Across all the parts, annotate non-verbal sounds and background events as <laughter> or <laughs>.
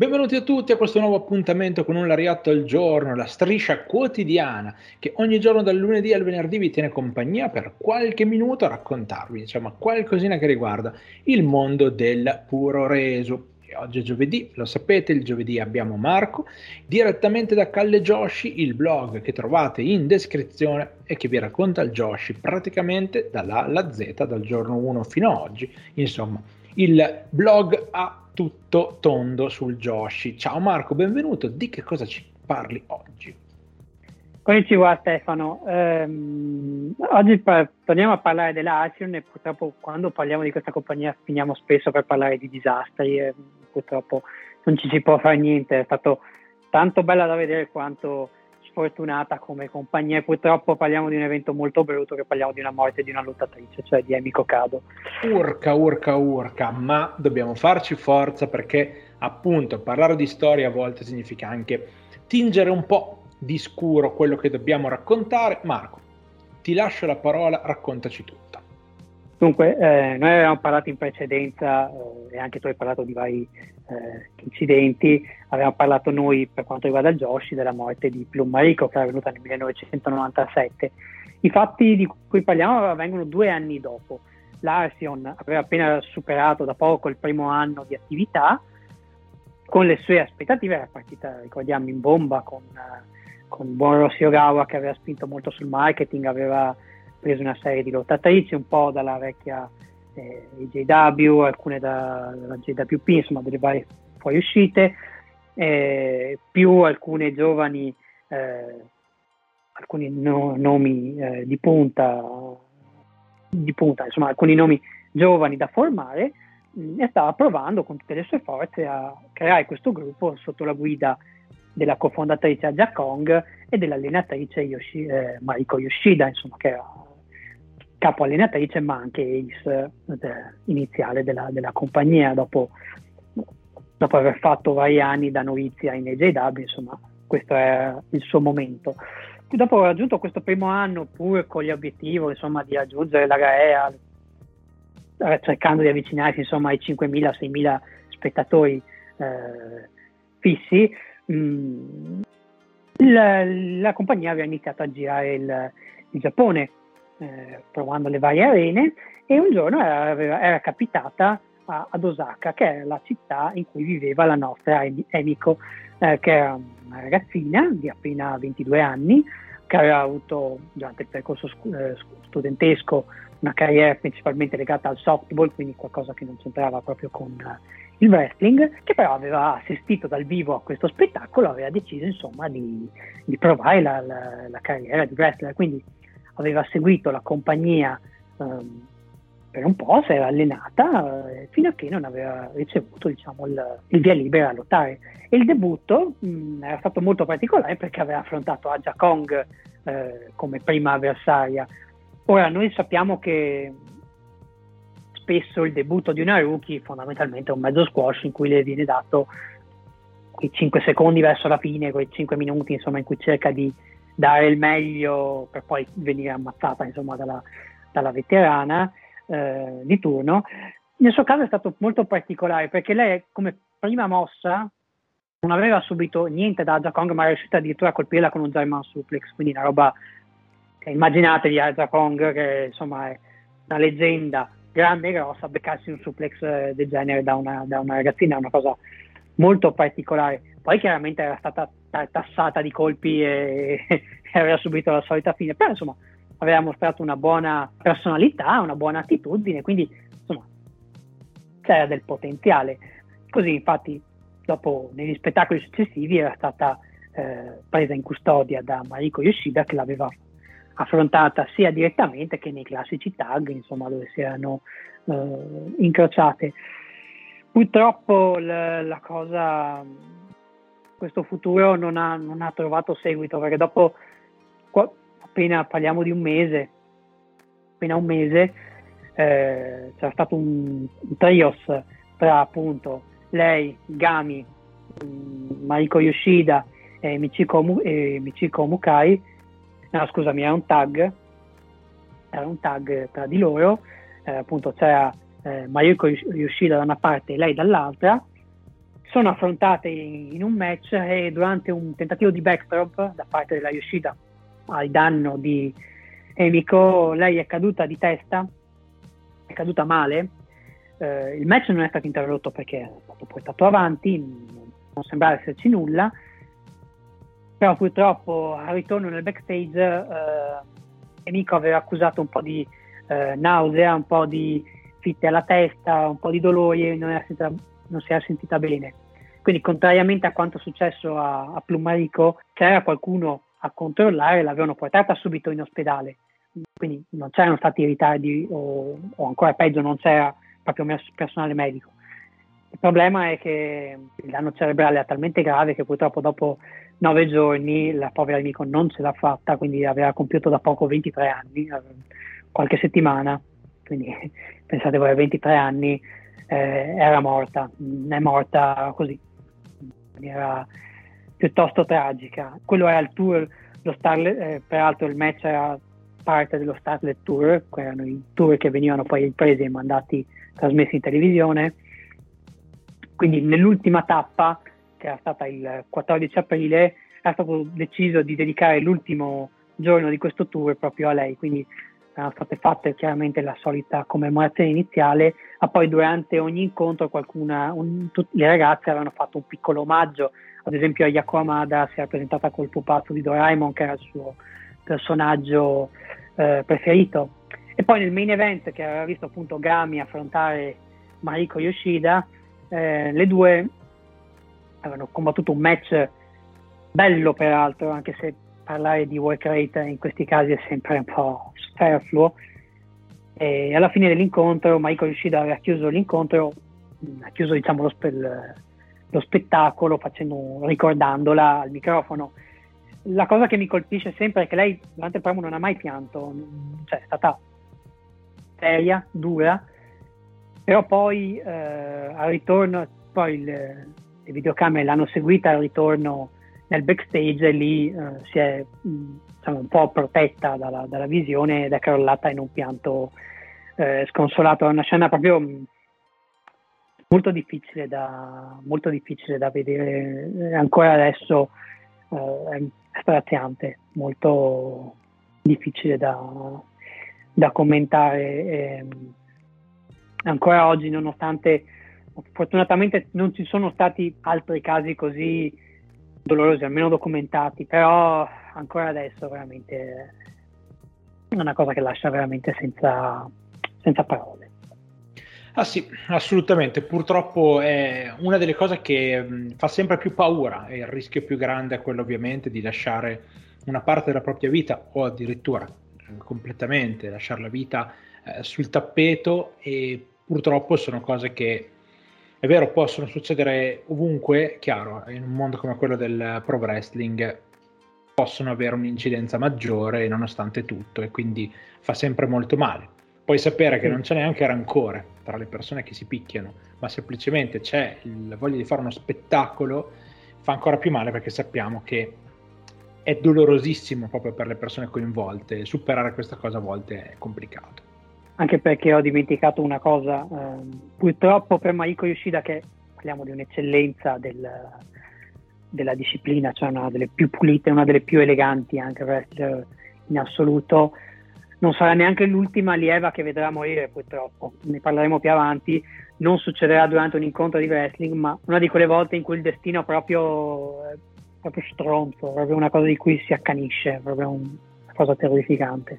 Benvenuti a tutti a questo nuovo appuntamento con un Lariatto al giorno, la striscia quotidiana che ogni giorno dal lunedì al venerdì vi tiene compagnia per qualche minuto a raccontarvi, insomma, qualcosina che riguarda il mondo del puro reso. E oggi è giovedì, lo sapete, il giovedì abbiamo Marco, direttamente da Calle Joshi, il blog che trovate in descrizione e che vi racconta il Joshi praticamente dalla alla Z, dal giorno 1 fino ad oggi, insomma, il blog ha tutto tondo sul Joshi. Ciao Marco, benvenuto. Di che cosa ci parli oggi? Konnichiwa Stefano, ehm, oggi par- torniamo a parlare dell'Asion e purtroppo quando parliamo di questa compagnia finiamo spesso per parlare di disastri e purtroppo non ci si può fare niente, è stato tanto bella da vedere quanto sfortunata come compagnia e purtroppo parliamo di un evento molto brutto che parliamo di una morte di una lottatrice, cioè di Emiko Kado. Urca, urca, urca, ma dobbiamo farci forza perché appunto parlare di storia a volte significa anche tingere un po' di scuro quello che dobbiamo raccontare. Marco, ti lascio la parola, raccontaci tutta. Dunque, eh, noi avevamo parlato in precedenza eh, e anche tu hai parlato di vari eh, incidenti, avevamo parlato noi per quanto riguarda Joshi della morte di Plum Mariko che era venuta nel 1997. I fatti di cui parliamo avvengono due anni dopo. L'Arsion aveva appena superato da poco il primo anno di attività, con le sue aspettative era partita, ricordiamo, in bomba con, uh, con Buon Rossi Ogawa che aveva spinto molto sul marketing, aveva preso una serie di lottatrici, un po' dalla vecchia eh, JW, alcune dalla JWP, insomma delle varie fuoriuscite, eh, più alcune giovani, eh, alcuni no, nomi eh, di punta, di punta, insomma alcuni nomi giovani da formare mh, e stava provando con tutte le sue forze a creare questo gruppo sotto la guida della cofondatrice Aja Kong e dell'allenatrice Yoshi, eh, Mariko Yoshida, insomma, che era capo allenatrice ma anche ace eh, iniziale della, della compagnia. Dopo, dopo, aver fatto vari anni da novizia in AJW insomma questo è il suo momento. Dopo aver raggiunto questo primo anno pur con l'obiettivo insomma di raggiungere la GAEA eh, cercando di avvicinarsi insomma ai 5.000-6.000 spettatori eh, fissi. Mh, mm, la, la, compagnia aveva iniziato a girare il, il Giappone eh, provando le varie arene e un giorno era, era capitata a, ad Osaka, che è la città in cui viveva la nostra Emiko, eh, che era una ragazzina di appena 22 anni, che aveva avuto durante il percorso eh, studentesco una carriera principalmente legata al softball, quindi qualcosa che non c'entrava proprio con uh, il wrestling, che però aveva assistito dal vivo a questo spettacolo, aveva deciso insomma di, di provare la, la, la, carriera di wrestler, quindi aveva seguito la compagnia um, per un po', si era allenata eh, fino a che non aveva ricevuto diciamo, il, il, via libera a lottare. E il debutto mh, mm, era stato molto particolare perché aveva affrontato Aja Kong eh, come prima avversaria. Ora, noi sappiamo che spesso il debutto di una rookie fondamentalmente è un mezzo squash in cui le viene dato quei 5 secondi verso la fine, quei 5 minuti insomma, in cui cerca di dare il meglio per poi venire ammazzata insomma, dalla, dalla veterana eh, di turno. Nel suo caso è stato molto particolare perché lei come prima mossa non aveva subito niente da Aja Kong ma è riuscita addirittura a colpirla con un German suplex, quindi una roba che immaginatevi Aja Kong che insomma è una leggenda grande e grossa, beccarsi un suplex eh, del genere da una, da una ragazzina è una cosa molto particolare. Poi chiaramente era stata tassata di colpi e, <laughs> e aveva subito la solita fine, però insomma aveva mostrato una buona personalità, una buona attitudine, quindi insomma c'era del potenziale. Così infatti dopo negli spettacoli successivi era stata eh, presa in custodia da Mariko Yoshida che l'aveva affrontata sia direttamente che nei classici tag, insomma, dove si erano eh, incrociate. Purtroppo la, la cosa questo futuro non ha, non ha trovato seguito perché dopo, qua, appena parliamo di un mese, appena un mese, eh, c'era stato un, un trios tra appunto lei, Gami, mm, Mariko Yoshida e Michiko, e Michiko Mukai, no scusami, era un tag, era un tag tra di loro, eh, appunto c'era eh, Mariko Yoshida da una parte e lei dall'altra, sono affrontate in, un match e durante un tentativo di backdrop da parte della Yoshida al danno di Emiko, lei è caduta di testa, è caduta male. Eh, il match non è stato interrotto perché è stato portato avanti, non sembrava esserci nulla, però purtroppo al ritorno nel backstage eh, Emiko aveva accusato un po' di eh, nausea, un po' di fitte alla testa, un po' di dolori non, sentita, non si era sentita bene. Quindi contrariamente a quanto è successo a, a Plumarico, c'era qualcuno a controllare, l'avevano portata subito in ospedale. Quindi non c'erano stati ritardi o, o ancora peggio non c'era proprio personale medico. Il problema è che il danno cerebrale è talmente grave che purtroppo dopo nove giorni la povera amico non ce l'ha fatta, quindi aveva compiuto da poco 23 anni, eh, qualche settimana, quindi <laughs> pensate voi a 23 anni eh, era morta, è morta così, in maniera piuttosto tragica. Quello era il tour, Starlet, eh, peraltro il match era parte dello Starlet Tour, erano i tour che venivano poi ripresi e mandati, trasmessi in televisione quindi nell'ultima tappa, che era stata il 14 aprile, era stato deciso di dedicare l'ultimo giorno di questo tour proprio a lei, quindi erano state fatte chiaramente la solita commemorazione iniziale, ma poi durante ogni incontro qualcuna, un, tutte le ragazze avevano fatto un piccolo omaggio, ad esempio a Yako Amada si era presentata col pupazzo di Doraemon che era il suo personaggio eh, preferito. E poi nel main event che aveva visto appunto Gami affrontare Mariko Yoshida, eh, le due avevano combattuto un match bello peraltro, anche se parlare di work rate in questi casi è sempre un po' superfluo. E alla fine dell'incontro Michael Yoshida aveva chiuso l'incontro, ha chiuso diciamo, lo, spe- lo spettacolo facendo, ricordandola al microfono. La cosa che mi colpisce sempre è che lei durante il promo non ha mai pianto, cioè è stata seria, dura, però poi eh, al ritorno, poi le, le, videocamere l'hanno seguita al ritorno nel backstage lì eh, si è mh, diciamo, un po' protetta dalla, dalla, visione ed è crollata in un pianto eh, sconsolato. È una scena proprio mh, molto difficile da, molto difficile da vedere, ancora adesso eh, è straziante, molto difficile da, da commentare. E, ancora oggi, nonostante fortunatamente non ci sono stati altri casi così dolorosi, almeno documentati, però ancora adesso veramente è una cosa che lascia veramente senza, senza parole. Ah sì, assolutamente. Purtroppo è una delle cose che mh, fa sempre più paura e il rischio più grande è quello ovviamente di lasciare una parte della propria vita o addirittura eh, completamente lasciare la vita eh, sul tappeto e purtroppo sono cose che è vero possono succedere ovunque, chiaro, in un mondo come quello del pro wrestling possono avere un'incidenza maggiore nonostante tutto e quindi fa sempre molto male. Puoi sapere che non c'è neanche rancore tra le persone che si picchiano, ma semplicemente c'è la voglia di fare uno spettacolo, fa ancora più male perché sappiamo che è dolorosissimo proprio per le persone coinvolte, superare questa cosa a volte è complicato anche perché ho dimenticato una cosa, eh, purtroppo per Mariko Yoshida, che parliamo di un'eccellenza del, della disciplina, cioè una delle più pulite, una delle più eleganti anche wrestler in assoluto, non sarà neanche l'ultima allieva che vedrà morire purtroppo, ne parleremo più avanti, non succederà durante un incontro di wrestling, ma una di quelle volte in cui il destino proprio, è proprio stronzo, proprio una cosa di cui si accanisce, proprio una cosa terrificante.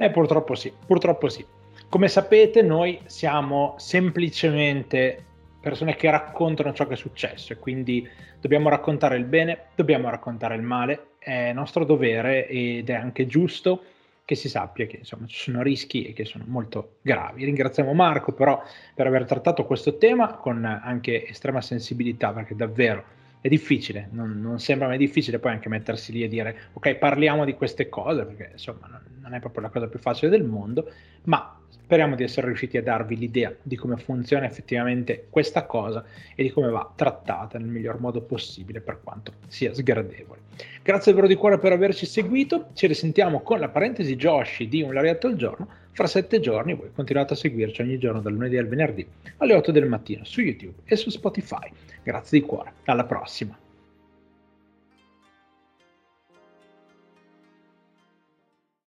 Eh, purtroppo sì, purtroppo sì. Come sapete, noi siamo semplicemente persone che raccontano ciò che è successo e quindi dobbiamo raccontare il bene, dobbiamo raccontare il male, è nostro dovere ed è anche giusto che si sappia che insomma, ci sono rischi e che sono molto gravi. Ringraziamo Marco però per aver trattato questo tema con anche estrema sensibilità perché davvero è difficile, non, non, sembra mai difficile poi anche mettersi lì e dire ok parliamo di queste cose perché insomma non, non, è proprio la cosa più facile del mondo, ma Speriamo di essere riusciti a darvi l'idea di come funziona effettivamente questa cosa e di come va trattata nel miglior modo possibile per quanto sia sgradevole. Grazie davvero di cuore per averci seguito, ci risentiamo con la parentesi Joshi di Un Lariato al giorno fra sette giorni. Voi continuate a seguirci ogni giorno dal lunedì al venerdì alle 8 del mattino su YouTube e su Spotify. Grazie di cuore, alla prossima!